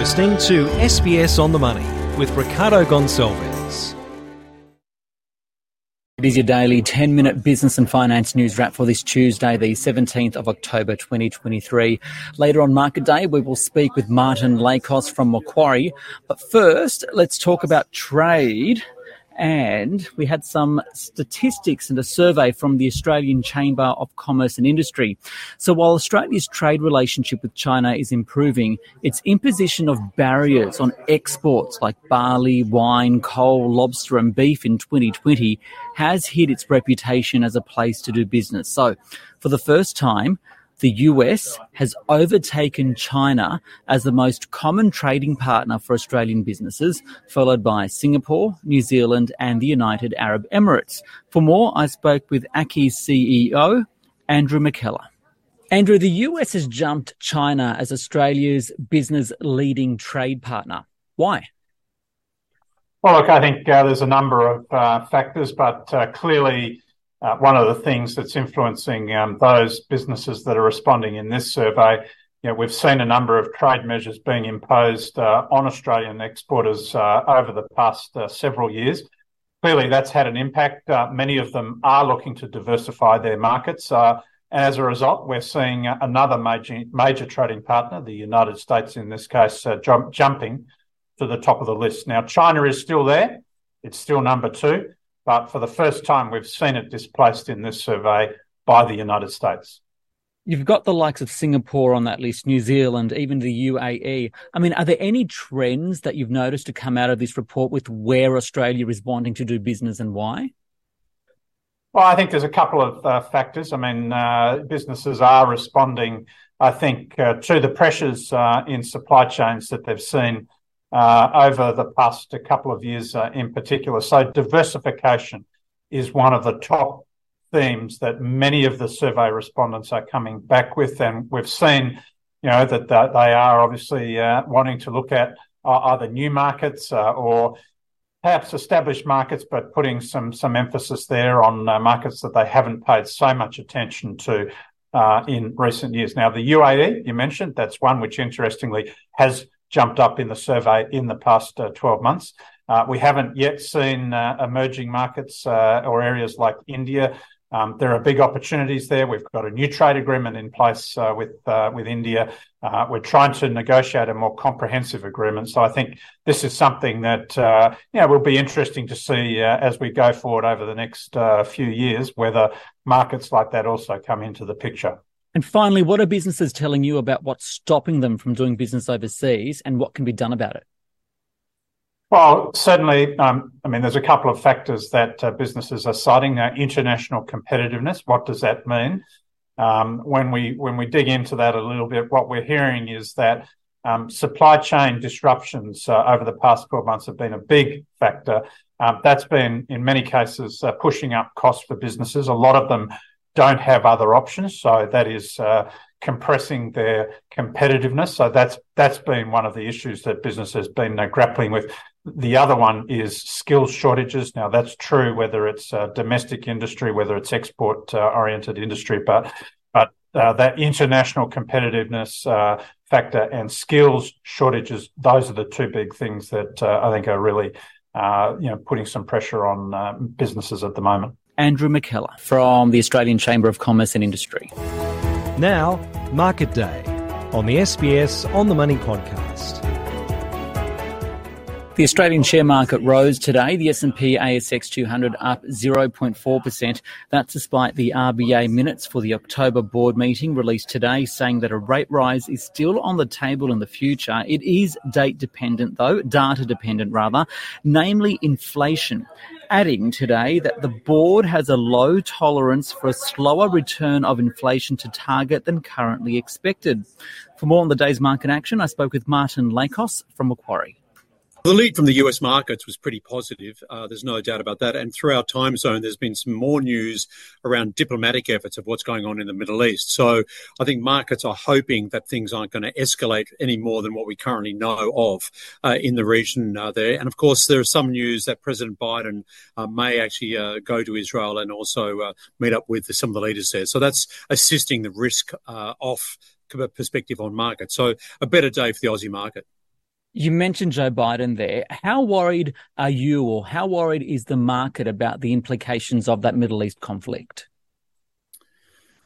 listening to SBS on the Money with Ricardo Gonçalves. It is your daily 10 minute business and finance news wrap for this Tuesday, the 17th of October 2023. Later on Market Day, we will speak with Martin Lakos from Macquarie. But first, let's talk about trade and we had some statistics and a survey from the Australian Chamber of Commerce and Industry. So while Australia's trade relationship with China is improving, its imposition of barriers on exports like barley, wine, coal, lobster and beef in 2020 has hit its reputation as a place to do business. So for the first time, the US has overtaken China as the most common trading partner for Australian businesses, followed by Singapore, New Zealand, and the United Arab Emirates. For more, I spoke with ACCI's CEO, Andrew McKellar. Andrew, the US has jumped China as Australia's business leading trade partner. Why? Well, look, I think uh, there's a number of uh, factors, but uh, clearly one of the things that's influencing um, those businesses that are responding in this survey, you know, we've seen a number of trade measures being imposed uh, on Australian exporters uh, over the past uh, several years. Clearly, that's had an impact. Uh, many of them are looking to diversify their markets. Uh, as a result, we're seeing another major, trading partner, the United States in this case, jump, jumping to the top of the list. Now, China is still there. It's still number two but for the first time, we've seen it displaced in this survey by the United States. You've got the likes of Singapore on that list, New Zealand, even the UAE. I mean, are there any trends that you've noticed to come out of this report with where Australia is wanting to do business and why? Well, I think there's a couple of uh, factors. I mean, uh, businesses are responding, I think, uh, to the pressures uh, in supply chains that they've seen over the past couple of years uh, in particular. So diversification is one of the top themes that many of the survey respondents are coming back with. And we've seen, you know, that, that they are obviously uh, wanting to look at uh, either new markets uh, or perhaps established markets, but putting some, some emphasis there on uh, markets that they haven't paid so much attention to in recent years. Now, the UAE, you mentioned, that's one which interestingly has jumped up in the survey in the past uh, 12 months. Uh, we haven't yet seen uh, emerging markets or areas like India. Um, there are big opportunities there. We've got a new trade agreement in place with with India. we're trying to negotiate a more comprehensive agreement. So I think this is something that will be interesting to see as we go forward over the next few years, whether markets like that also come into the picture. And finally, what are businesses telling you about what's stopping them from doing business overseas and what can be done about it? Well, certainly, um, I mean, there's a couple of factors that uh, businesses are citing now. International competitiveness. What does that mean? Um, when we when we dig into that a little bit, what we're hearing is that um, supply chain disruptions uh, over the past 12 months have been a big factor. Um, that's been, in many cases, uh, pushing up costs for businesses. A lot of them don't have other options. So that is uh, compressing their competitiveness. So that's that's been one of the issues that business has been uh, grappling with. The other one is skills shortages. Now that's true whether it's uh, domestic industry, whether it's export uh, oriented industry, but but uh, that international competitiveness uh, factor and skills shortages, those are the two big things that I think are really you know putting some pressure on businesses at the moment. Andrew McKellar from the Australian Chamber of Commerce and Industry. Now, Market Day on the SBS On the Money podcast. The Australian share market rose today. The S&P ASX 200 up 0.4%. That's despite the RBA minutes for the October board meeting released today saying that a rate rise is still on the table in the future. It is date dependent though, data dependent rather, namely inflation adding today that the board has a low tolerance for a slower return of inflation to target than currently expected. For more on the day's market action, I spoke with Martin Lakos from Macquarie. The lead from the US markets was pretty positive. Uh, there's no doubt about that. And through our time zone, there's been some more news around diplomatic efforts of what's going on in the Middle East. So I think markets are hoping that things aren't going to escalate any more than what we currently know of uh, in the region uh, there. And of course, there is some news that President Biden uh, may actually uh, go to Israel and also uh, meet up with some of the leaders there. So that's assisting the risk off perspective on markets. So a better day for the Aussie market. You mentioned Joe Biden there. How worried are you, or how worried is the market about the implications of that Middle East conflict?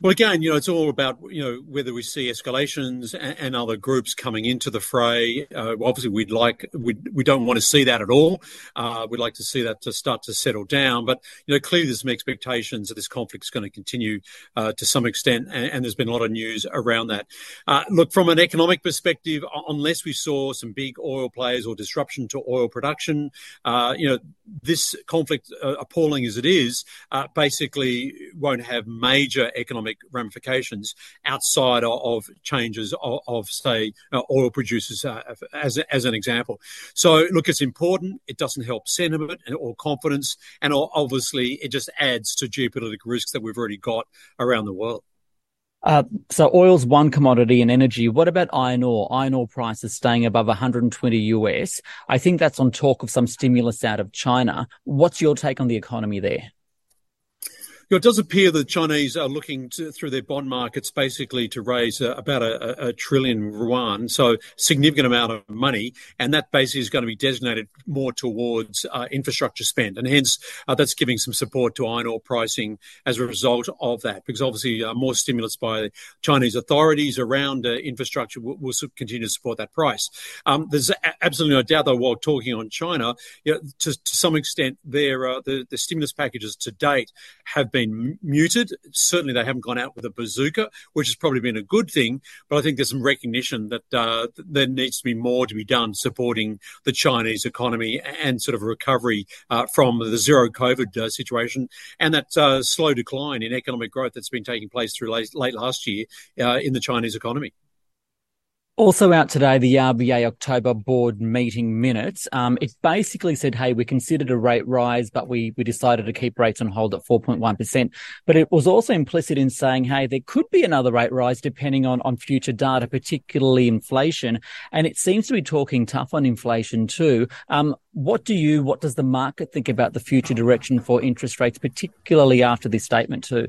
Well, again, you know, it's all about you know whether we see escalations and, and other groups coming into the fray. Uh, obviously, we'd like we we don't want to see that at all. Uh, we'd like to see that to start to settle down. But you know, clearly, there's some expectations that this conflict is going to continue uh, to some extent, and, and, there's been a lot of news around that. Uh, look, from an economic perspective, unless we saw some big oil players or disruption to oil production, uh, you know, this conflict, uh, appalling as it is, basically won't have major economic economic ramifications outside of, changes of, of say, uh, oil producers, uh, as, as an example. So, look, it's important. It doesn't help sentiment or confidence. And obviously, it just adds to geopolitical risks that we've already got around the world. Uh, so oil's one commodity and energy. What about iron ore? Iron ore prices staying above 120 US. I think that's on talk of some stimulus out of China. What's your take on the economy there? It does appear that the Chinese are looking to, through their bond markets basically to raise uh, about a, a, trillion yuan, so significant amount of money, and that basically is going to be designated more towards uh, infrastructure spend, and hence uh, that's giving some support to iron ore pricing as a result of that, because obviously uh, more stimulus by Chinese authorities around uh, infrastructure will, will, continue to support that price. Um, there's absolutely no doubt, though, while talking on China, you know, to, to, some extent, their uh, the, the stimulus packages to date have been muted. Certainly, they haven't gone out with a bazooka, which has probably been a good thing. But I think there's some recognition that uh, there needs to be more to be done supporting the Chinese economy and sort of recovery uh, from the zero COVID uh, situation and that uh, slow decline in economic growth that's been taking place through late, late last year uh, in the Chinese economy. Also out today, the RBA October board meeting minutes. Um, it basically said, "Hey, we considered a rate rise, but we we decided to keep rates on hold at 4.1 percent." But it was also implicit in saying, "Hey, there could be another rate rise depending on on future data, particularly inflation." And it seems to be talking tough on inflation too. Um, what do you, what does the market think about the future direction for interest rates, particularly after this statement too?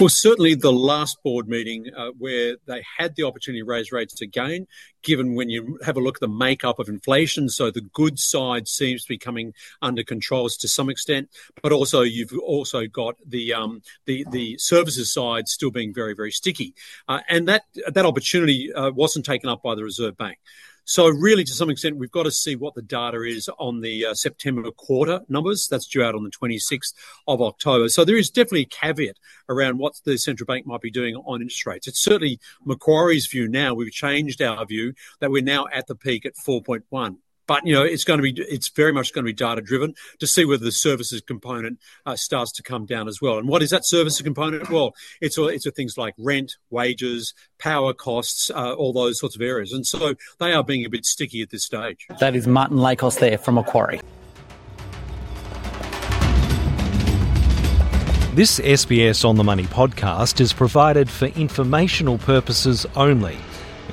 Well, certainly the last board meeting uh, where they had the opportunity to raise rates again, given when you have a look at the makeup of inflation, so the good side seems to be coming under controls to some extent, but also you've also got the um, the the services side still being very very sticky, uh, and that that opportunity uh, wasn't taken up by the Reserve Bank. So really, to some extent, we've got to see what the data is on the uh, September quarter numbers. That's due out on the 26th of October. So there is definitely a caveat around what the central bank might be doing on interest rates. It's certainly Macquarie's view now. We've changed our view that we're now at the peak at 4.1. But you know, it's going to be it's very much going to be data driven to see whether the services component uh, starts to come down as well. And what is that services component? Well, it's all, it's things like rent, wages, power costs, uh, all those sorts of areas. And so they are being a bit sticky at this stage. That is Martin Lakos there from Macquarie. This SBS on the Money podcast is provided for informational purposes only